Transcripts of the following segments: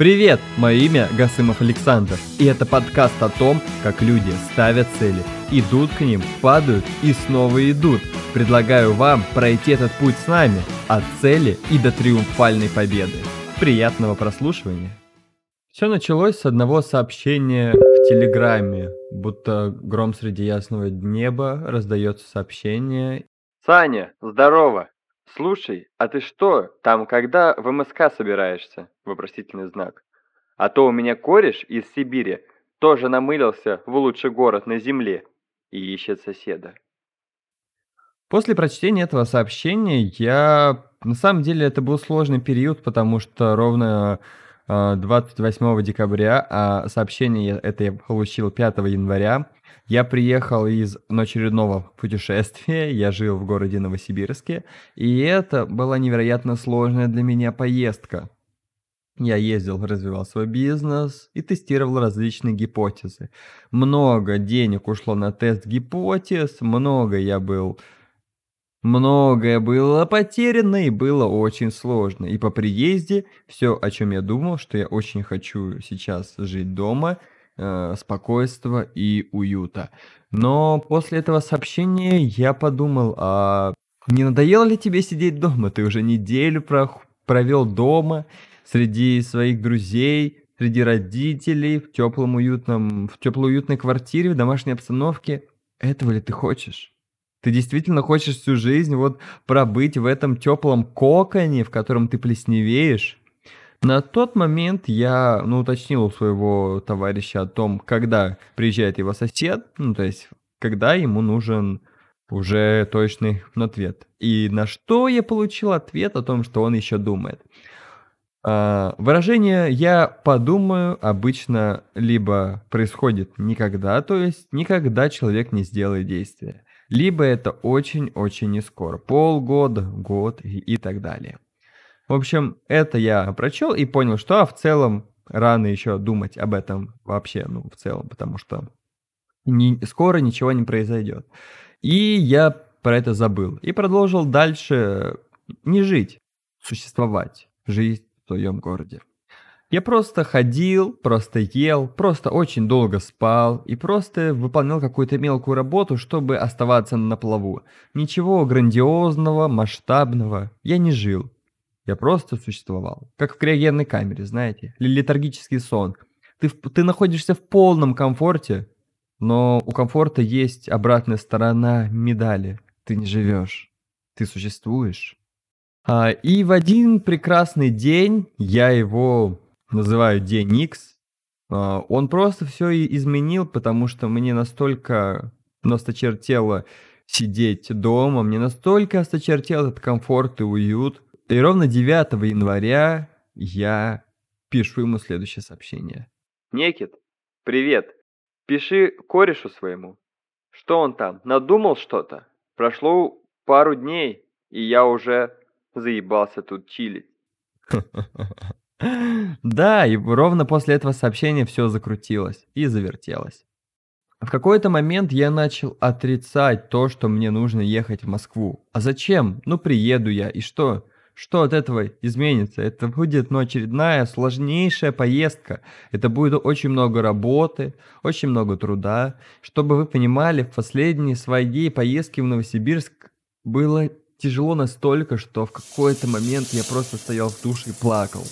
Привет, мое имя Гасымов Александр, и это подкаст о том, как люди ставят цели, идут к ним, падают и снова идут. Предлагаю вам пройти этот путь с нами от цели и до триумфальной победы. Приятного прослушивания! Все началось с одного сообщения в Телеграме, будто гром среди ясного неба раздается сообщение. Саня, здорово! «Слушай, а ты что, там когда в МСК собираешься?» Вопросительный знак. «А то у меня кореш из Сибири тоже намылился в лучший город на земле и ищет соседа». После прочтения этого сообщения я... На самом деле это был сложный период, потому что ровно 28 а, декабря, а сообщение это я получил 5 января, я приехал из очередного путешествия, я жил в городе Новосибирске, и это была невероятно сложная для меня поездка. Я ездил, развивал свой бизнес и тестировал различные гипотезы. Много денег ушло на тест гипотез, много я был... Многое было потеряно и было очень сложно. И по приезде все, о чем я думал, что я очень хочу сейчас жить дома – э, спокойствия и уюта. Но после этого сообщения я подумал, а не надоело ли тебе сидеть дома? Ты уже неделю про провел дома среди своих друзей, среди родителей, в теплом уютном, в теплой уютной квартире, в домашней обстановке. Этого ли ты хочешь? Ты действительно хочешь всю жизнь вот пробыть в этом теплом коконе, в котором ты плесневеешь? На тот момент я, ну, уточнил у своего товарища о том, когда приезжает его сосед, ну, то есть, когда ему нужен уже точный ответ. И на что я получил ответ о том, что он еще думает. А, выражение «я подумаю» обычно либо происходит никогда, то есть никогда человек не сделает действия, либо это очень-очень не скоро, полгода, год и, и так далее. В общем, это я прочел и понял, что а, в целом рано еще думать об этом вообще, ну, в целом, потому что не, скоро ничего не произойдет. И я про это забыл. И продолжил дальше не жить, существовать, жить в своем городе. Я просто ходил, просто ел, просто очень долго спал и просто выполнял какую-то мелкую работу, чтобы оставаться на плаву. Ничего грандиозного, масштабного я не жил. Я просто существовал. Как в криогенной камере, знаете. Летаргический сон. Ты, ты находишься в полном комфорте, но у комфорта есть обратная сторона медали. Ты не живешь. Ты существуешь. А, и в один прекрасный день, я его называю День X, а, он просто все изменил, потому что мне настолько осточертело сидеть дома, мне настолько осточертел этот комфорт и уют, и ровно 9 января я пишу ему следующее сообщение. Некит, привет. Пиши корешу своему. Что он там, надумал что-то? Прошло пару дней, и я уже заебался тут чилить. Да, и ровно после этого сообщения все закрутилось и завертелось. В какой-то момент я начал отрицать то, что мне нужно ехать в Москву. А зачем? Ну приеду я, и что? Что от этого изменится? Это будет, ну, очередная сложнейшая поездка. Это будет очень много работы, очень много труда. Чтобы вы понимали, в последние свои поездки в Новосибирск было тяжело настолько, что в какой-то момент я просто стоял в душе и плакал.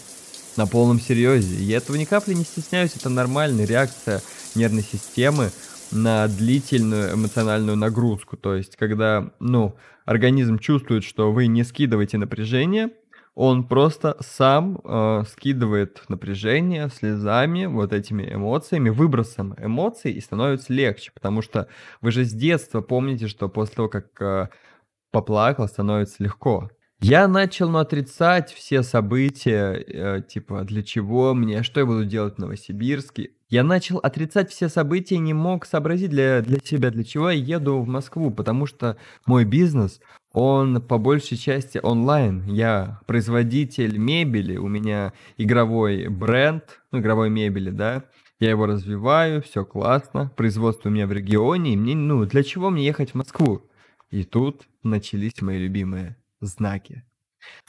На полном серьезе. И этого ни капли не стесняюсь, это нормальная реакция нервной системы на длительную эмоциональную нагрузку. То есть, когда, ну, организм чувствует, что вы не скидываете напряжение, он просто сам э, скидывает напряжение слезами, вот этими эмоциями, выбросом эмоций, и становится легче, потому что вы же с детства помните, что после того, как э, поплакал, становится легко. Я начал ну, отрицать все события, э, типа, для чего мне, что я буду делать в Новосибирске. Я начал отрицать все события не мог сообразить для, для себя, для чего я еду в Москву, потому что мой бизнес, он по большей части онлайн. Я производитель мебели, у меня игровой бренд, ну, игровой мебели, да. Я его развиваю, все классно, производство у меня в регионе, и мне, ну, для чего мне ехать в Москву? И тут начались мои любимые знаки.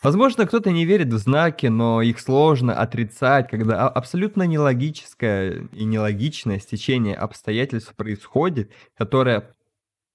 Возможно, кто-то не верит в знаки, но их сложно отрицать, когда а абсолютно нелогическое и нелогичное стечение обстоятельств происходит, которое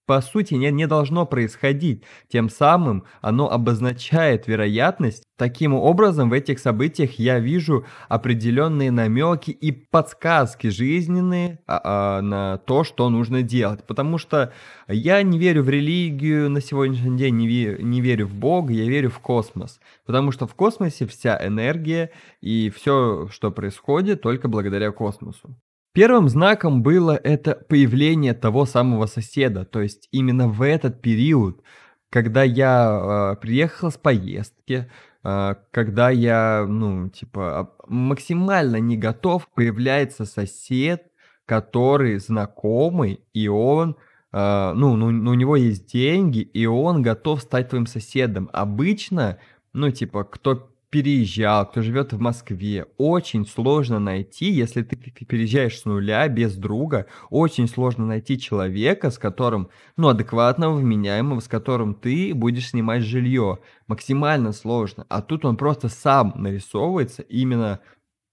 по сути, не, не должно происходить. Тем самым оно обозначает вероятность. Таким образом, в этих событиях я вижу определенные намеки и подсказки жизненные а, а, на то, что нужно делать. Потому что я не верю в религию на сегодняшний день, не, ве не верю в Бога, я верю в космос. Потому что в космосе вся энергия и все, что происходит, только благодаря космосу. Первым знаком было это появление того самого соседа. То есть именно в этот период, когда я э, приехал с поездки, э, когда я, ну, типа, максимально не готов, появляется сосед, который знакомый, и он, э, ну, ну, у него есть деньги, и он готов стать твоим соседом. Обычно, ну, типа, кто переезжал, кто живет в Москве, очень сложно найти, если ты переезжаешь с нуля без друга, очень сложно найти человека, с которым, ну, адекватного, вменяемого, с которым ты будешь снимать жилье. Максимально сложно. А тут он просто сам нарисовывается именно,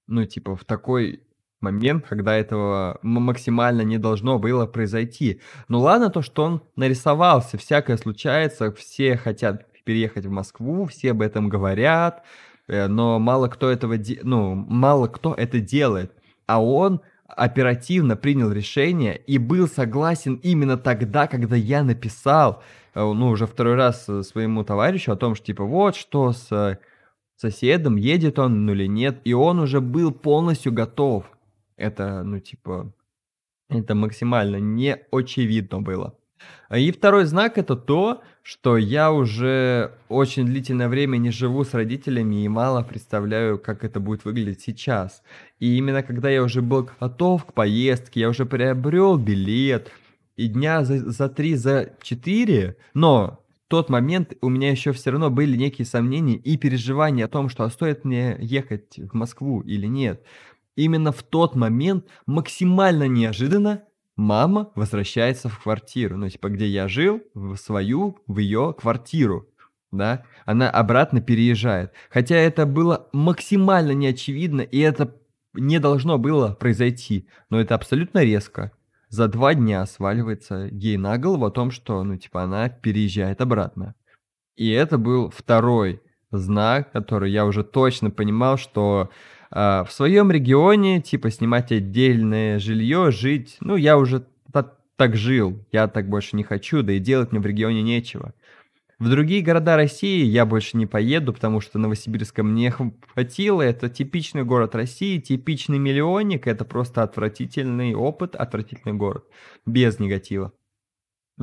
ну, типа, в такой момент, когда этого максимально не должно было произойти. Ну ладно то, что он нарисовался, всякое случается, все хотят переехать в Москву, все об этом говорят, но мало кто этого, ну, мало кто это делает. А он оперативно принял решение и был согласен именно тогда, когда я написал, э, ну, уже второй раз э, своему товарищу о том, что, типа, вот что с соседом, едет он ну или нет, и он уже был полностью готов. Это, ну, типа, это максимально не очевидно было. И второй знак это то, что я уже очень длительное время не живу с родителями и мало представляю, как это будет выглядеть сейчас. И именно когда я уже был готов к поездке, я уже приобрел билет, и дня за, за три, за четыре, но тот момент у меня еще все равно были некие сомнения и переживания о том, что а стоит мне ехать в Москву или нет. Именно в тот момент максимально неожиданно мама возвращается в квартиру, ну, типа, где я жил, в свою, в ее квартиру, да, она обратно переезжает. Хотя это было максимально неочевидно, и это не должно было произойти, но это абсолютно резко. За два дня сваливается ей на голову о том, что, ну, типа, она переезжает обратно. И это был второй знак, который я уже точно понимал, что в своем регионе, типа, снимать отдельное жилье, жить, ну, я уже так, так жил, я так больше не хочу, да и делать мне в регионе нечего. В другие города России я больше не поеду, потому что Новосибирска мне хватило. Это типичный город России, типичный миллионник. Это просто отвратительный опыт, отвратительный город. Без негатива.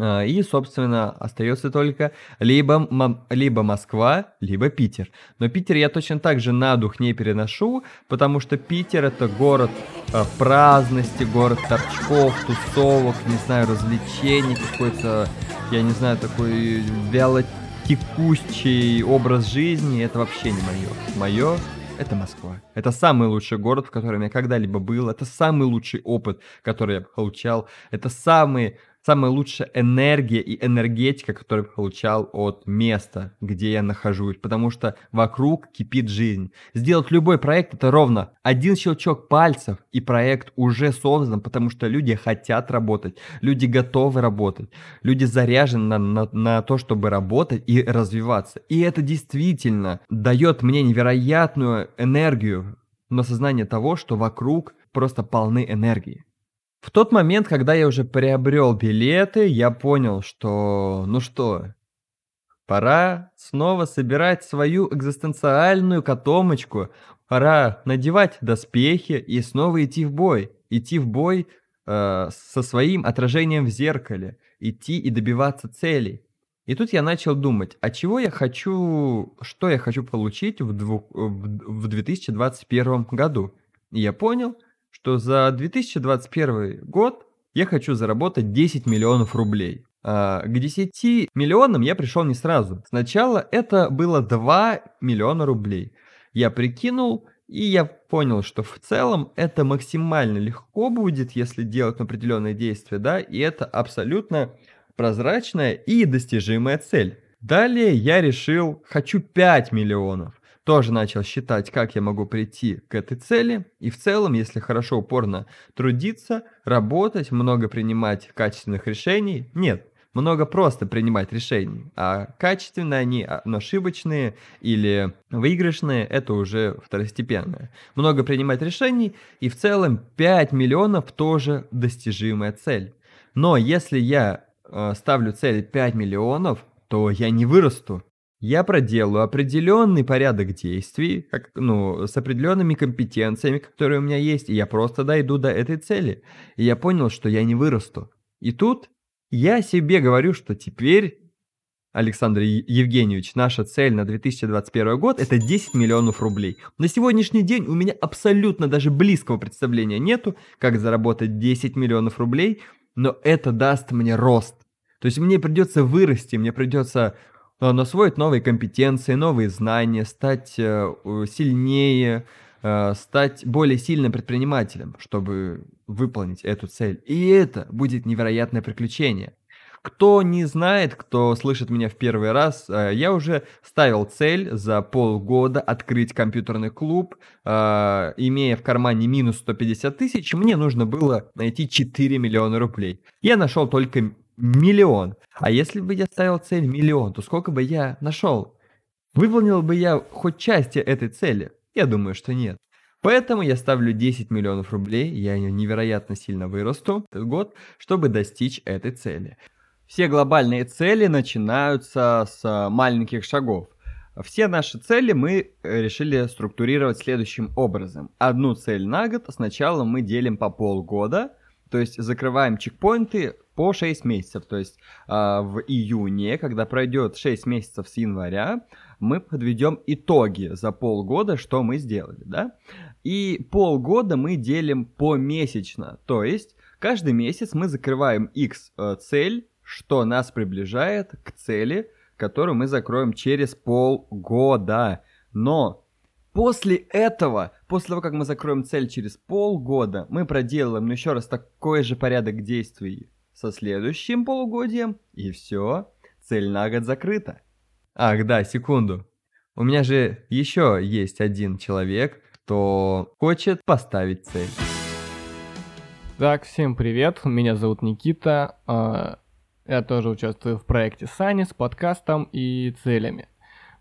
А, и, собственно, остается только либо, либо Москва, либо Питер. Но Питер я точно так же на дух не переношу, потому что Питер это город э, праздности, город торчков, тусовок, не знаю, развлечений, какой-то, я не знаю, такой вялотекущий образ жизни. Это вообще не мое. Мое это Москва. Это самый лучший город, в котором я когда-либо был. Это самый лучший опыт, который я получал. Это самый самая лучшая энергия и энергетика, которую я получал от места, где я нахожусь, потому что вокруг кипит жизнь. Сделать любой проект это ровно один щелчок пальцев, и проект уже создан, потому что люди хотят работать, люди готовы работать, люди заряжены на, на, на то, чтобы работать и развиваться. И это действительно дает мне невероятную энергию на сознание того, что вокруг просто полны энергии. В тот момент, когда я уже приобрел билеты, я понял, что, ну что, пора снова собирать свою экзистенциальную котомочку, пора надевать доспехи и снова идти в бой. Идти в бой э, со своим отражением в зеркале, идти и добиваться целей. И тут я начал думать, а чего я хочу, что я хочу получить в, двух, в, в 2021 году. И я понял, что за 2021 год я хочу заработать 10 миллионов рублей. А к 10 миллионам я пришел не сразу. Сначала это было 2 миллиона рублей. Я прикинул, и я понял, что в целом это максимально легко будет, если делать определенные действия, да, и это абсолютно прозрачная и достижимая цель. Далее я решил, хочу 5 миллионов. Тоже начал считать, как я могу прийти к этой цели. И в целом, если хорошо упорно трудиться, работать, много принимать качественных решений, нет, много просто принимать решений, а качественные они, а, но ошибочные или выигрышные, это уже второстепенное. Много принимать решений, и в целом 5 миллионов тоже достижимая цель. Но если я э, ставлю цель 5 миллионов, то я не вырасту. Я проделаю определенный порядок действий, как, ну, с определенными компетенциями, которые у меня есть, и я просто дойду до этой цели. И я понял, что я не вырасту. И тут я себе говорю, что теперь, Александр Евгеньевич, наша цель на 2021 год это 10 миллионов рублей. На сегодняшний день у меня абсолютно даже близкого представления нету, как заработать 10 миллионов рублей, но это даст мне рост. То есть мне придется вырасти, мне придется освоить новые компетенции, новые знания, стать э, сильнее, э, стать более сильным предпринимателем, чтобы выполнить эту цель. И это будет невероятное приключение. Кто не знает, кто слышит меня в первый раз, э, я уже ставил цель за полгода открыть компьютерный клуб, имея в кармане минус 150 тысяч, мне нужно было найти 4 миллиона рублей. Я нашел только миллион. А если бы я ставил цель миллион, то сколько бы я нашел? Выполнил бы я хоть части этой цели? Я думаю, что нет. Поэтому я ставлю 10 миллионов рублей, я невероятно сильно вырасту этот год, чтобы достичь этой цели. Все глобальные цели начинаются с маленьких шагов. Все наши цели мы э, решили структурировать следующим образом. Одну цель на год сначала мы делим по полгода, то есть закрываем чекпоинты по 6 месяцев. То есть э, в июне, когда пройдет 6 месяцев с января, мы подведем итоги за полгода, что мы сделали, да? И полгода мы делим помесячно, то есть каждый месяц мы закрываем x э, цель, что нас приближает к цели, которую мы закроем через полгода. Но после этого, после того, как мы закроем цель через полгода, мы проделаем ну, еще раз такой же порядок действий со следующим полугодием, и все, цель на год закрыта. Ах, да, секунду. У меня же еще есть один человек, кто хочет поставить цель. Так, всем привет, меня зовут Никита. А, я тоже участвую в проекте Сани с подкастом и целями.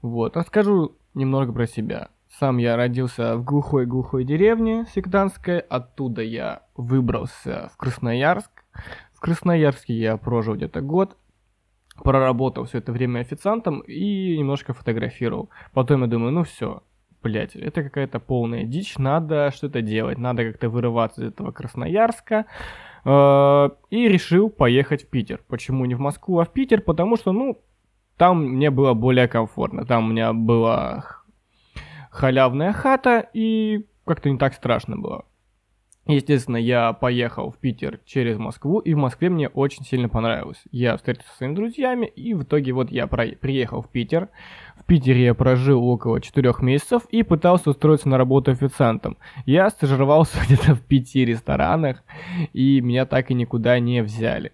Вот, расскажу немного про себя. Сам я родился в глухой-глухой деревне Сектанской, оттуда я выбрался в Красноярск. В Красноярске я прожил где-то год, проработал все это время официантом и немножко фотографировал. Потом я думаю, ну все, блять, это какая-то полная дичь, надо что-то делать, надо как-то вырываться из этого Красноярска. Э, и решил поехать в Питер. Почему не в Москву, а в Питер? Потому что, ну, там мне было более комфортно. Там у меня была халявная хата, и как-то не так страшно было. Естественно, я поехал в Питер через Москву, и в Москве мне очень сильно понравилось. Я встретился со своими друзьями, и в итоге вот я про... приехал в Питер. В Питере я прожил около 4 месяцев и пытался устроиться на работу официантом. Я стажировался где-то в пяти ресторанах, и меня так и никуда не взяли.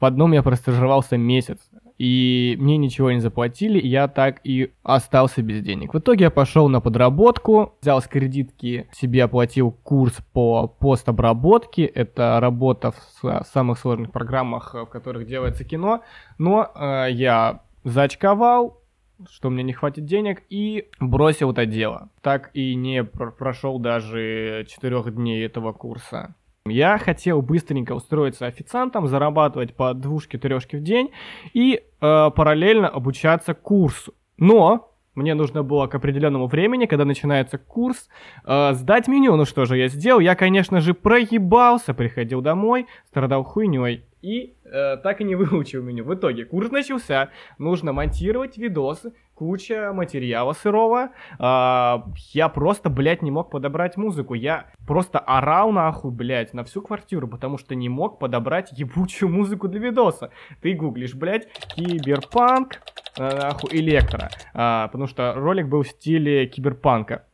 В одном я простажировался месяц, и мне ничего не заплатили, и я так и остался без денег. В итоге я пошел на подработку, взял с кредитки, себе оплатил курс по постобработке, это работа в самых сложных программах, в которых делается кино, но э, я зачковал, что мне не хватит денег, и бросил это дело. Так и не прошел даже четырех дней этого курса. Я хотел быстренько устроиться официантом, зарабатывать по двушке-трешке в день и э, параллельно обучаться курсу. Но мне нужно было к определенному времени, когда начинается курс, э, сдать меню. Ну что же я сделал? Я, конечно же, проебался, приходил домой, страдал хуйней и э, так и не выучил меню. В итоге курс начался, нужно монтировать видосы, куча материала сырого. А, я просто, блядь, не мог подобрать музыку. Я просто орал нахуй, блядь, на всю квартиру, потому что не мог подобрать ебучую музыку для видоса. Ты гуглишь, блядь, киберпанк, а, нахуй, электро. А, потому что ролик был в стиле киберпанка.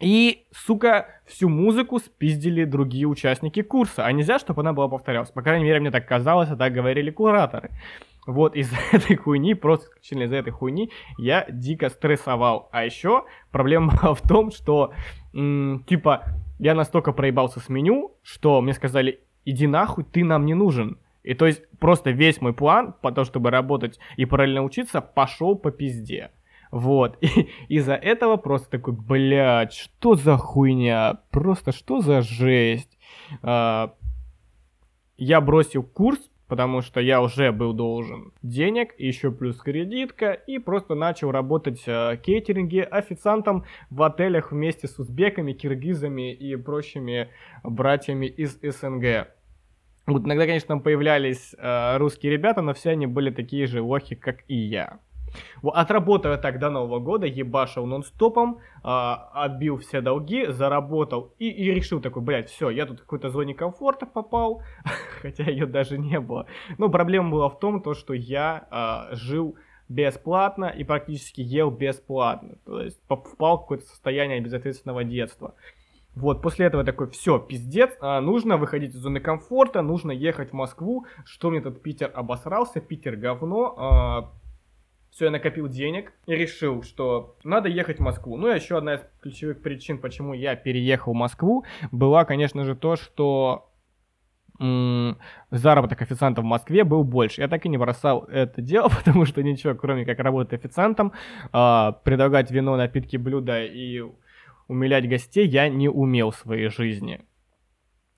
И, сука, всю музыку спиздили другие участники курса. А нельзя, чтобы она была повторялась. По крайней мере, мне так казалось, а так говорили кураторы. Вот из-за этой хуйни, просто исключительно из-за этой хуйни, я дико стрессовал. А еще проблема была в том, что, м, типа, я настолько проебался с меню, что мне сказали, иди нахуй, ты нам не нужен. И то есть просто весь мой план по тому, чтобы работать и параллельно учиться, пошел по пизде. Вот. И из-за этого просто такой, блядь, что за хуйня? Просто что за жесть? А, я бросил курс, потому что я уже был должен денег, еще плюс кредитка, и просто начал работать э, кейтеринге, официантом в отелях вместе с узбеками, киргизами и прочими братьями из СНГ. Вот иногда, конечно, там появлялись э, русские ребята, но все они были такие же лохи, как и я. Отработал так до Нового года, ебашил нон-стопом, а, отбил все долги, заработал и, и решил такой, блядь, все, я тут в какой-то зоне комфорта попал, хотя ее даже не было. Но проблема была в том, то, что я а, жил бесплатно и практически ел бесплатно. То есть впал в какое-то состояние безответственного детства. Вот, после этого такой, все, пиздец, а, нужно выходить из зоны комфорта, нужно ехать в Москву, что мне тут Питер обосрался, Питер говно, а, все, я накопил денег и решил, что надо ехать в Москву. Ну и еще одна из ключевых причин, почему я переехал в Москву, была, конечно же, то, что заработок официанта в Москве был больше. Я так и не бросал это дело, потому что ничего, кроме как работать официантом, э, предлагать вино, напитки, блюда и умилять гостей я не умел в своей жизни.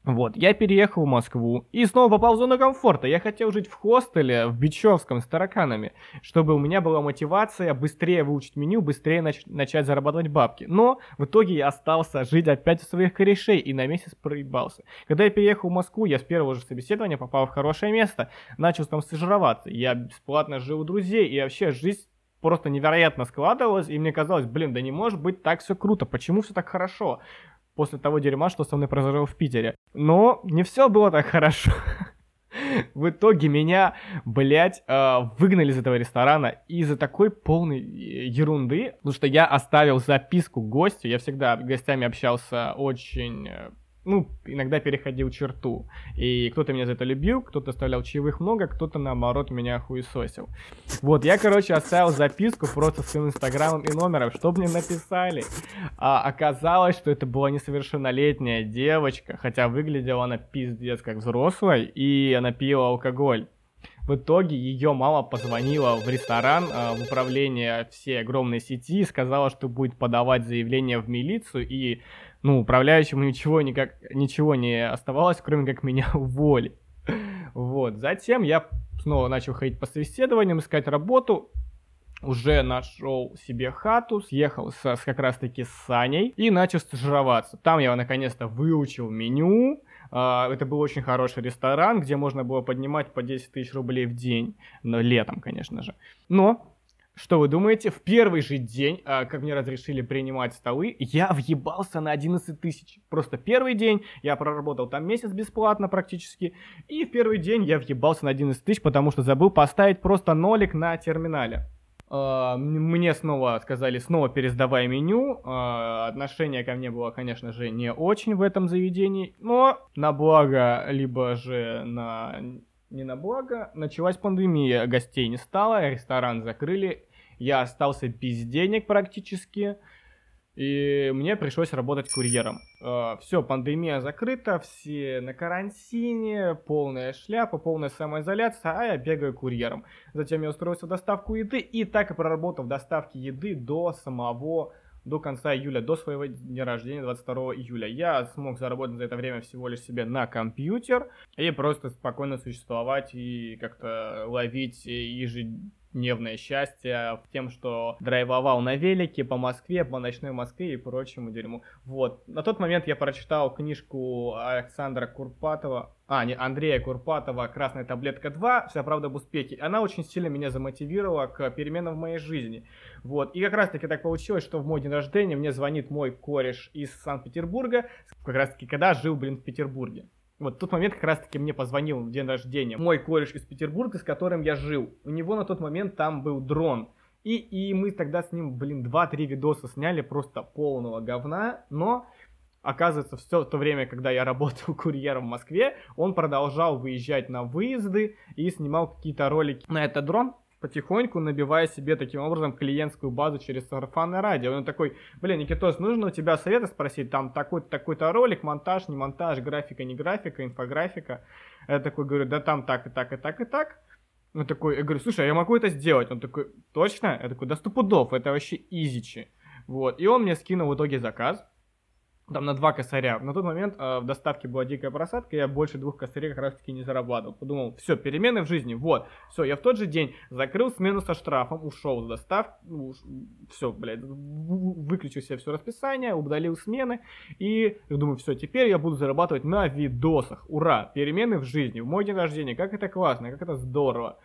Вот, я переехал в Москву и снова попал в зону комфорта. Я хотел жить в хостеле в Бичевском с тараканами, чтобы у меня была мотивация быстрее выучить меню, быстрее нач- начать зарабатывать бабки. Но в итоге я остался жить опять у своих корешей и на месяц проебался. Когда я переехал в Москву, я с первого же собеседования попал в хорошее место, начал там стажироваться. Я бесплатно жил у друзей и вообще жизнь просто невероятно складывалась, и мне казалось, блин, да не может быть так все круто, почему все так хорошо? После того дерьма, что со мной произошло в Питере. Но не все было так хорошо. В итоге меня, блядь, э, выгнали из этого ресторана из-за такой полной э, ерунды, потому что я оставил записку гостю, я всегда с гостями общался очень э, ну, иногда переходил черту. И кто-то меня за это любил, кто-то оставлял чаевых много, кто-то, наоборот, меня хуесосил. Вот, я, короче, оставил записку просто с своим инстаграмом и номером, чтобы мне написали. А оказалось, что это была несовершеннолетняя девочка, хотя выглядела она пиздец как взрослая, и она пила алкоголь. В итоге ее мама позвонила в ресторан, э, в управление всей огромной сети, сказала, что будет подавать заявление в милицию, и ну, управляющему ничего, никак, ничего не оставалось, кроме как меня уволить. Вот, затем я снова начал ходить по собеседованиям, искать работу, уже нашел себе хату, съехал с, с как раз таки с Саней и начал стажироваться. Там я наконец-то выучил меню, Uh, это был очень хороший ресторан, где можно было поднимать по 10 тысяч рублей в день, но летом, конечно же. Но что вы думаете? В первый же день, а, как мне разрешили принимать столы, я въебался на 11 тысяч. Просто первый день, я проработал там месяц бесплатно практически, и в первый день я въебался на 11 тысяч, потому что забыл поставить просто нолик на терминале. А, мне снова сказали, снова пересдавай меню. А, отношение ко мне было, конечно же, не очень в этом заведении, но на благо, либо же на не на благо. Началась пандемия, гостей не стало, ресторан закрыли, я остался без денег практически, и мне пришлось работать курьером. Э, все, пандемия закрыта, все на карантине, полная шляпа, полная самоизоляция, а я бегаю курьером. Затем я устроился в доставку еды и так и проработал в доставке еды до самого до конца июля, до своего дня рождения, 22 июля. Я смог заработать за это время всего лишь себе на компьютер и просто спокойно существовать и как-то ловить ежедневно дневное счастье тем, что драйвовал на велике по Москве, по ночной Москве и прочему дерьму. Вот. На тот момент я прочитал книжку Александра Курпатова, а, не, Андрея Курпатова «Красная таблетка 2. Вся правда об успехе». Она очень сильно меня замотивировала к переменам в моей жизни. Вот. И как раз таки так получилось, что в мой день рождения мне звонит мой кореш из Санкт-Петербурга, как раз таки когда жил, блин, в Петербурге. Вот в тот момент как раз-таки мне позвонил в день рождения мой кореш из Петербурга, с которым я жил. У него на тот момент там был дрон. И, и мы тогда с ним, блин, 2-3 видоса сняли просто полного говна, но оказывается, все то время, когда я работал курьером в Москве, он продолжал выезжать на выезды и снимал какие-то ролики на этот дрон, потихоньку набивая себе таким образом клиентскую базу через сарафанное радио. Он такой, блин, Никитос, нужно у тебя совета спросить, там такой-то такой-то ролик, монтаж, не монтаж, графика, не графика, инфографика. Я такой говорю, да там так и так и так и так. Он такой, я говорю, слушай, а я могу это сделать? Он такой, точно? Я такой, да сто это вообще изичи. Вот, и он мне скинул в итоге заказ там на два косаря. На тот момент э, в доставке была дикая просадка, я больше двух косарей как раз таки не зарабатывал. Подумал, все, перемены в жизни, вот. Все, я в тот же день закрыл смену со штрафом, ушел с доставки, ну, все, блядь, выключил себе все расписание, удалил смены, и думаю, все, теперь я буду зарабатывать на видосах. Ура, перемены в жизни, в мой день рождения, как это классно, как это здорово.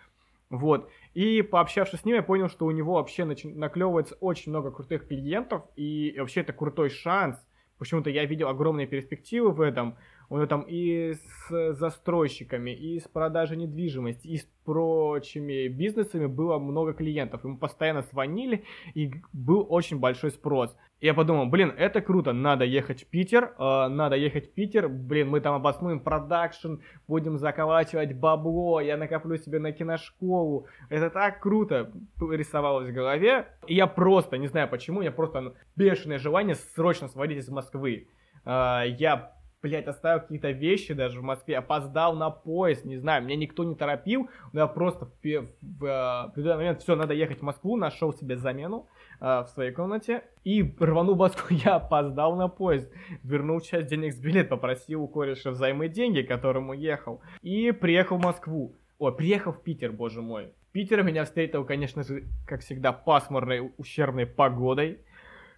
Вот. И пообщавшись с ним, я понял, что у него вообще нач... наклевывается очень много крутых клиентов, и вообще это крутой шанс Почему-то я видел огромные перспективы в этом. У него там и с застройщиками, и с продажей недвижимости, и с прочими бизнесами было много клиентов. Ему постоянно звонили, и был очень большой спрос. Я подумал, блин, это круто, надо ехать в Питер, э, надо ехать в Питер, блин, мы там обоснуем продакшн, будем заколачивать бабло, я накоплю себе на киношколу. Это так круто рисовалось в голове. И я просто, не знаю почему, у меня просто бешеное желание срочно свалить из Москвы. Э, я блядь, оставил какие-то вещи даже в Москве, опоздал на поезд, не знаю, меня никто не торопил, но я просто в, в, в э, определенный момент, все, надо ехать в Москву, нашел себе замену э, в своей комнате и рванул в Москву, я опоздал на поезд, вернул часть денег с билет, попросил у кореша взаймы деньги, которым уехал, и приехал в Москву, ой, приехал в Питер, боже мой. Питер меня встретил, конечно же, как всегда, пасмурной, ущербной погодой,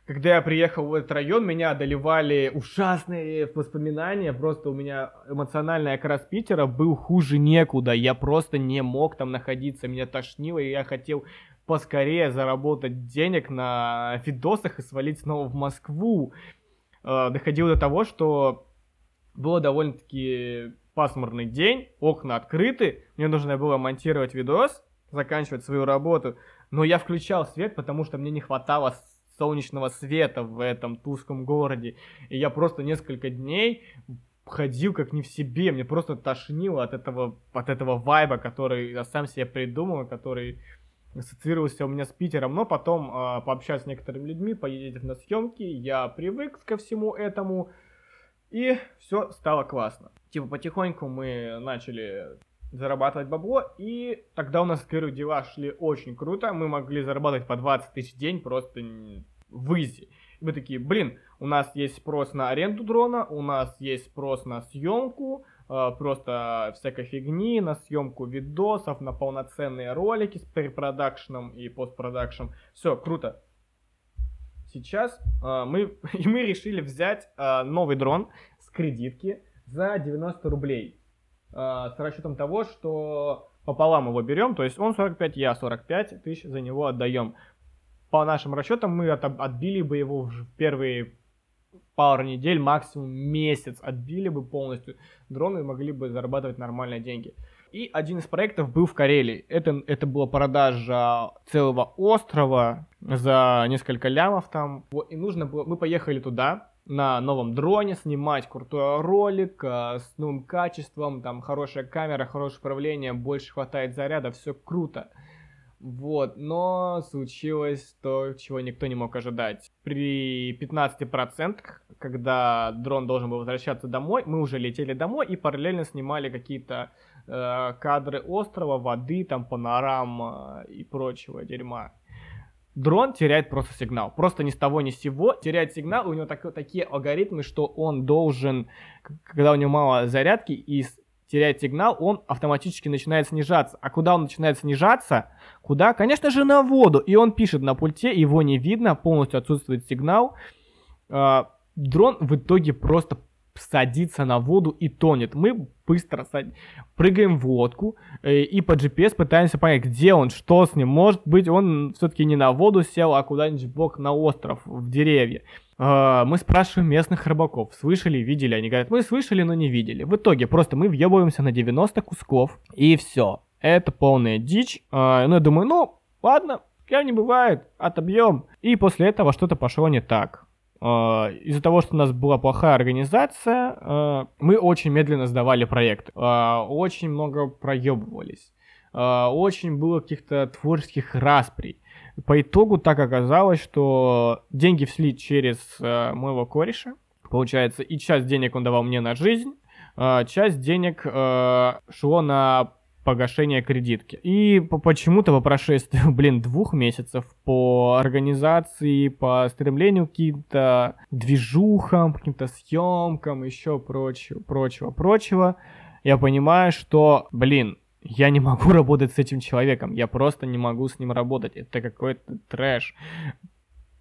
когда я приехал в этот район, меня одолевали ужасные воспоминания. Просто у меня эмоциональный окрас Питера был хуже некуда. Я просто не мог там находиться. Меня тошнило, и я хотел поскорее заработать денег на видосах и свалить снова в Москву. Э, доходило до того, что было довольно-таки пасмурный день, окна открыты, мне нужно было монтировать видос, заканчивать свою работу, но я включал свет, потому что мне не хватало солнечного света в этом тусклом городе. И я просто несколько дней ходил как не в себе, мне просто тошнило от этого, от этого вайба, который я сам себе придумал, который ассоциировался у меня с Питером, но потом, э, пообщаясь с некоторыми людьми, поездив на съемки, я привык ко всему этому, и все стало классно. Типа потихоньку мы начали зарабатывать бабло, и тогда у нас, скажу, дела шли очень круто, мы могли зарабатывать по 20 тысяч в день просто в изи. И мы такие, блин, у нас есть спрос на аренду дрона, у нас есть спрос на съемку, э, просто всякой фигни, на съемку видосов, на полноценные ролики с препродакшеном и постпродакшеном. Все, круто. Сейчас э, мы, и мы решили взять э, новый дрон с кредитки за 90 рублей. Э, с расчетом того, что пополам его берем, то есть он 45, я 45 тысяч за него отдаем. По нашим расчетам мы от, отбили бы его в первые пару недель, максимум месяц отбили бы полностью дроны и могли бы зарабатывать нормальные деньги. И один из проектов был в Карелии. Это, это была продажа целого острова за несколько лямов там. И нужно было... Мы поехали туда, на новом дроне снимать крутой ролик э, с новым качеством, там хорошая камера, хорошее управление, больше хватает заряда, все круто. Вот, но случилось то, чего никто не мог ожидать. При 15%, когда дрон должен был возвращаться домой, мы уже летели домой и параллельно снимали какие-то э, кадры острова, воды, там панорам э, и прочего дерьма дрон теряет просто сигнал. Просто ни с того ни с сего теряет сигнал. У него так, такие алгоритмы, что он должен, когда у него мало зарядки и теряет сигнал, он автоматически начинает снижаться. А куда он начинает снижаться? Куда? Конечно же на воду. И он пишет на пульте, его не видно, полностью отсутствует сигнал. А, дрон в итоге просто садится на воду и тонет. Мы быстро сад... прыгаем в лодку э, и по GPS пытаемся понять, где он, что с ним. Может быть, он все-таки не на воду сел, а куда-нибудь бок на остров, в деревья. Э, мы спрашиваем местных рыбаков, слышали, видели. Они говорят, мы слышали, но не видели. В итоге просто мы въебываемся на 90 кусков и все. Это полная дичь. Э, ну, я думаю, ну, ладно, как не бывает, отобьем. И после этого что-то пошло не так. Из-за того, что у нас была плохая организация, мы очень медленно сдавали проекты, очень много проебывались, очень было каких-то творческих расприй. По итогу так оказалось, что деньги всли через моего кореша, получается, и часть денег он давал мне на жизнь, часть денег шло на погашения кредитки. И по почему-то по прошествию, блин, двух месяцев по организации, по стремлению к каким-то движухам, каким-то съемкам, еще прочего, прочего, прочего, я понимаю, что, блин, я не могу работать с этим человеком, я просто не могу с ним работать, это какой-то трэш.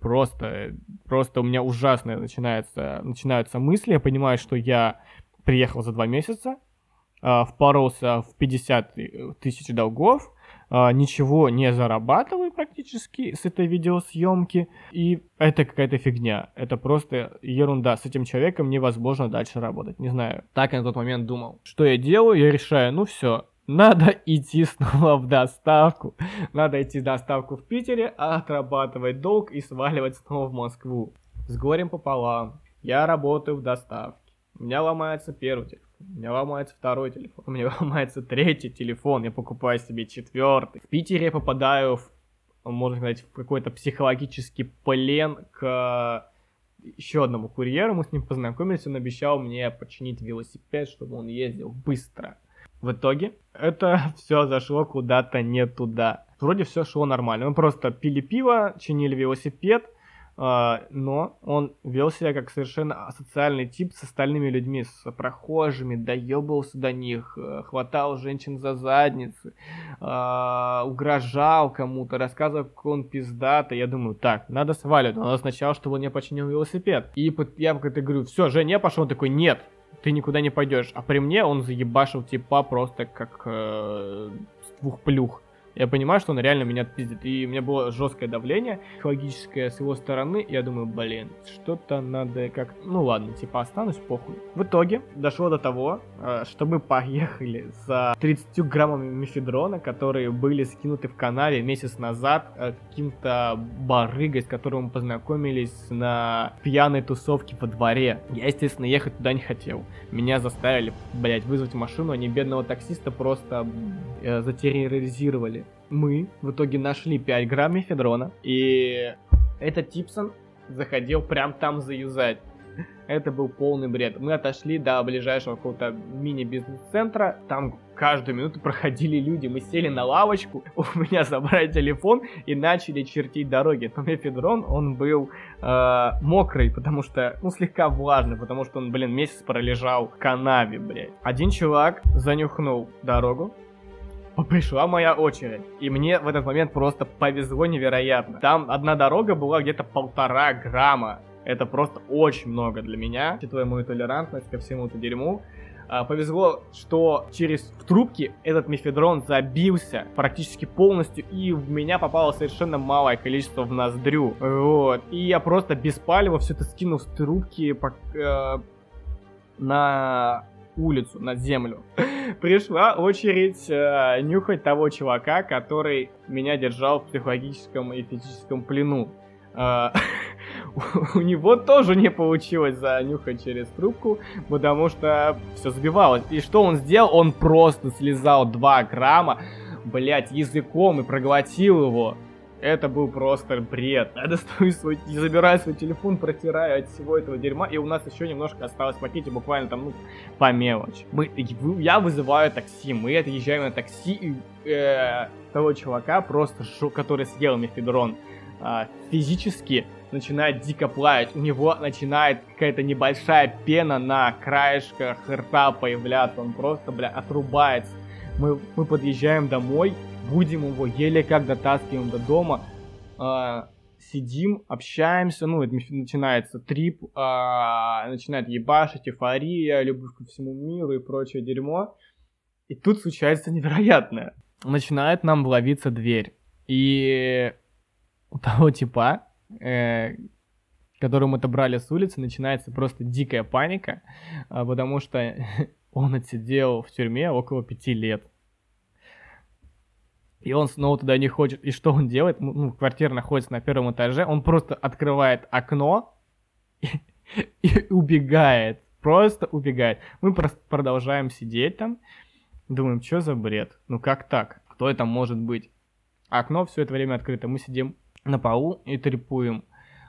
Просто, просто у меня ужасные начинается, начинаются мысли, я понимаю, что я приехал за два месяца, впоролся в 50 тысяч долгов, а, ничего не зарабатываю практически с этой видеосъемки, и это какая-то фигня, это просто ерунда, с этим человеком невозможно дальше работать, не знаю, так я на тот момент думал. Что я делаю? Я решаю, ну все, надо идти снова в доставку, надо идти в доставку в Питере, отрабатывать долг и сваливать снова в Москву. С горем пополам, я работаю в доставке, у меня ломается первый телефон у меня ломается второй телефон, у меня ломается третий телефон, я покупаю себе четвертый. В Питере я попадаю в, можно сказать, в какой-то психологический плен к еще одному курьеру, мы с ним познакомились, он обещал мне починить велосипед, чтобы он ездил быстро. В итоге это все зашло куда-то не туда. Вроде все шло нормально. Мы просто пили пиво, чинили велосипед, но он вел себя как совершенно асоциальный тип с остальными людьми, с прохожими, доебывался до них, э, хватал женщин за задницы, а, угрожал кому-то, рассказывал, как он пиздатый. Я думаю, так, надо сваливать, надо сначала, чтобы он мне починил велосипед. И я как-то говорю, все, Женя, я пошел, он такой, нет, ты никуда не пойдешь. А при мне он заебашил типа просто как э, двух плюх. Я понимаю, что он реально меня отпиздит. И у меня было жесткое давление психологическое с его стороны. Я думаю, блин, что-то надо как... Ну ладно, типа останусь, похуй. В итоге дошло до того, э, что мы поехали за 30 граммами мефедрона, которые были скинуты в канале месяц назад э, каким-то барыгой, с которым мы познакомились на пьяной тусовке во дворе. Я, естественно, ехать туда не хотел. Меня заставили, блять, вызвать машину, они бедного таксиста просто э, затерроризировали мы в итоге нашли 5 грамм мефедрона, и этот Типсон заходил прям там заюзать. Это был полный бред. Мы отошли до ближайшего какого-то мини-бизнес-центра. Там каждую минуту проходили люди. Мы сели на лавочку, у меня забрали телефон и начали чертить дороги. Но мефедрон, он был э, мокрый, потому что, ну, слегка влажный, потому что он, блин, месяц пролежал в канаве, блядь. Один чувак занюхнул дорогу, пришла моя очередь. И мне в этот момент просто повезло невероятно. Там одна дорога была где-то полтора грамма. Это просто очень много для меня, учитывая мою толерантность ко всему этому дерьму. А, повезло, что через в трубки этот мефедрон забился практически полностью, и в меня попало совершенно малое количество в ноздрю. Вот. И я просто без палева все это скинул с трубки по, э, на улицу, на землю. Пришла очередь э, нюхать того чувака, который меня держал в психологическом и физическом плену. Э, у него тоже не получилось занюхать через трубку, потому что все сбивалось. И что он сделал? Он просто слезал 2 грамма, блять, языком и проглотил его. Это был просто бред. Я достаю свой, забираю свой телефон, протираю от всего этого дерьма, и у нас еще немножко осталось в пакете, буквально там, ну, по мелочи. Мы, я вызываю такси, мы отъезжаем на такси, и э, того чувака просто, который съел мефедрон, э, физически начинает дико плавать. У него начинает какая-то небольшая пена на краешках рта появляться. Он просто, бля, отрубается. Мы, мы подъезжаем домой, будем его, еле как дотаскиваем до дома, э, сидим, общаемся, ну, это начинается трип, э, начинает ебашить, эйфория, любовь ко всему миру и прочее дерьмо. И тут случается невероятное. Начинает нам ловиться дверь. И у того типа, э, которого мы отобрали с улицы, начинается просто дикая паника, э, потому что он отсидел в тюрьме около пяти лет. И он снова туда не хочет. И что он делает? Ну, квартира находится на первом этаже. Он просто открывает окно и убегает. Просто убегает. Мы просто продолжаем сидеть там, думаем, что за бред? Ну как так? Кто это может быть? Окно все это время открыто. Мы сидим на полу и трепуем.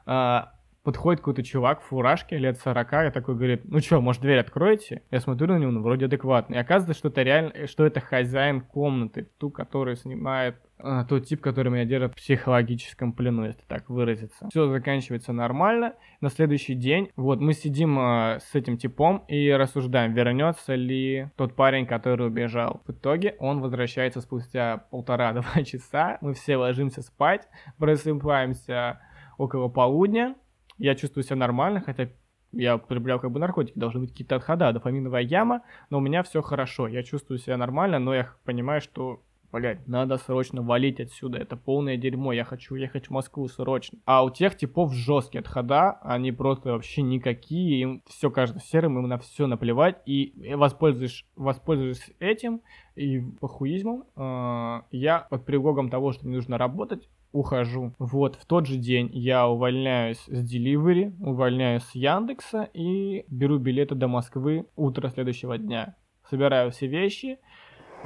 А, подходит какой-то чувак в фуражке лет 40, я такой говорит, ну что, может дверь откроете? Я смотрю на него, ну вроде адекватный. И оказывается, что это реально, что это хозяин комнаты, ту, которая снимает а, тот тип, который меня держит в психологическом плену, если так выразиться. Все заканчивается нормально. На следующий день, вот, мы сидим а, с этим типом и рассуждаем, вернется ли тот парень, который убежал. В итоге он возвращается спустя полтора-два часа, мы все ложимся спать, просыпаемся около полудня, я чувствую себя нормально, хотя я употреблял как бы наркотики, должны быть какие-то отхода, дофаминовая яма, но у меня все хорошо, я чувствую себя нормально, но я понимаю, что блять, надо срочно валить отсюда, это полное дерьмо, я хочу ехать в Москву срочно. А у тех типов жесткие отхода, они просто вообще никакие, им все кажется серым, им на все наплевать, и воспользуешь, воспользуешься этим и похуизмом, э, я под предлогом того, что мне нужно работать, ухожу. Вот, в тот же день я увольняюсь с Delivery, увольняюсь с Яндекса и беру билеты до Москвы утро следующего дня. Собираю все вещи,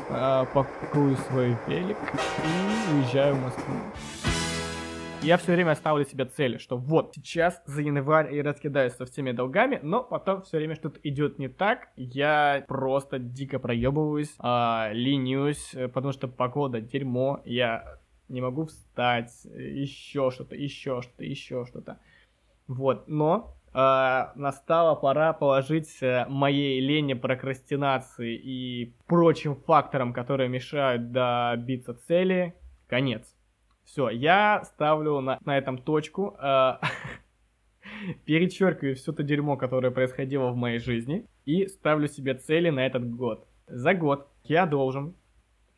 э, пакую свой велик и уезжаю в Москву. Я все время ставлю себе цели, что вот сейчас за январь и раскидаюсь со всеми долгами, но потом все время что-то идет не так, я просто дико проебываюсь, э, ленюсь, потому что погода дерьмо, я не могу встать, еще что-то, еще что-то, еще что-то. Вот, но э, настала пора положить э, моей лени, прокрастинации и прочим факторам, которые мешают добиться цели, конец. Все, я ставлю на, на этом точку, э, перечеркиваю все то дерьмо, которое происходило в моей жизни, и ставлю себе цели на этот год. За год я должен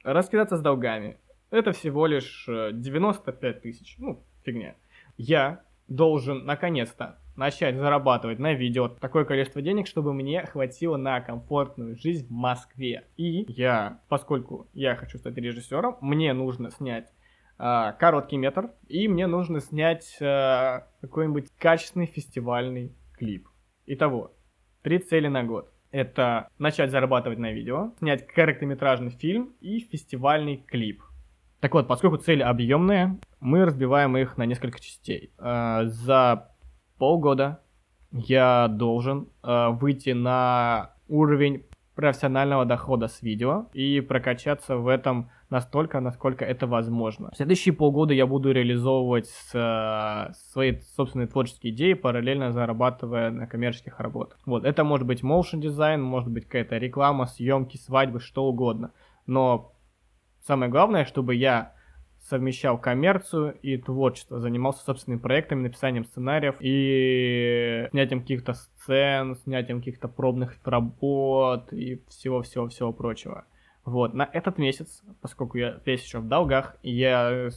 раскидаться с долгами, это всего лишь 95 э, тысяч. Ну, фигня. Я должен наконец-то начать зарабатывать на видео такое количество денег, чтобы мне хватило на комфортную жизнь в Москве. И я, поскольку я хочу стать режиссером, мне нужно снять э, короткий метр, и мне нужно снять э, какой-нибудь качественный фестивальный клип. Итого, три цели на год. Это начать зарабатывать на видео, снять короткометражный фильм и фестивальный клип. Так вот, поскольку цели объемные, мы разбиваем их на несколько частей. Э, за полгода я должен э, выйти на уровень профессионального дохода с видео и прокачаться в этом настолько, насколько это возможно. В следующие полгода я буду реализовывать э, свои собственные творческие идеи, параллельно зарабатывая на коммерческих работах. Вот, это может быть motion дизайн, может быть какая-то реклама, съемки, свадьбы, что угодно. Но Самое главное, чтобы я совмещал коммерцию и творчество, занимался собственными проектами, написанием сценариев и снятием каких-то сцен, снятием каких-то пробных работ и всего-всего-всего прочего. Вот, на этот месяц, поскольку я весь еще в долгах, я,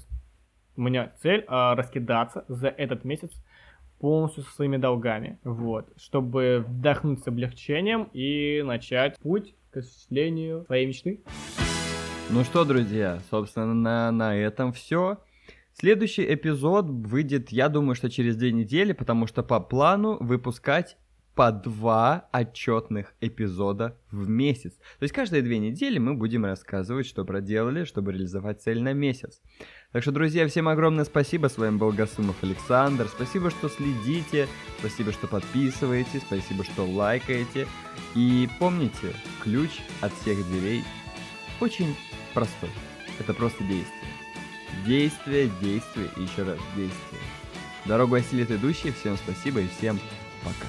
у меня цель а, раскидаться за этот месяц полностью со своими долгами, вот, чтобы вдохнуть с облегчением и начать путь к осуществлению своей мечты. Ну что, друзья, собственно, на, на этом все. Следующий эпизод выйдет, я думаю, что через две недели, потому что по плану выпускать по два отчетных эпизода в месяц. То есть каждые две недели мы будем рассказывать, что проделали, чтобы реализовать цель на месяц. Так что, друзья, всем огромное спасибо. С вами был Гасымов Александр. Спасибо, что следите, спасибо, что подписываете, спасибо, что лайкаете. И помните, ключ от всех дверей очень простой. Это просто действие. Действие, действие и еще раз действие. Дорогу осилит идущие. Всем спасибо и всем пока.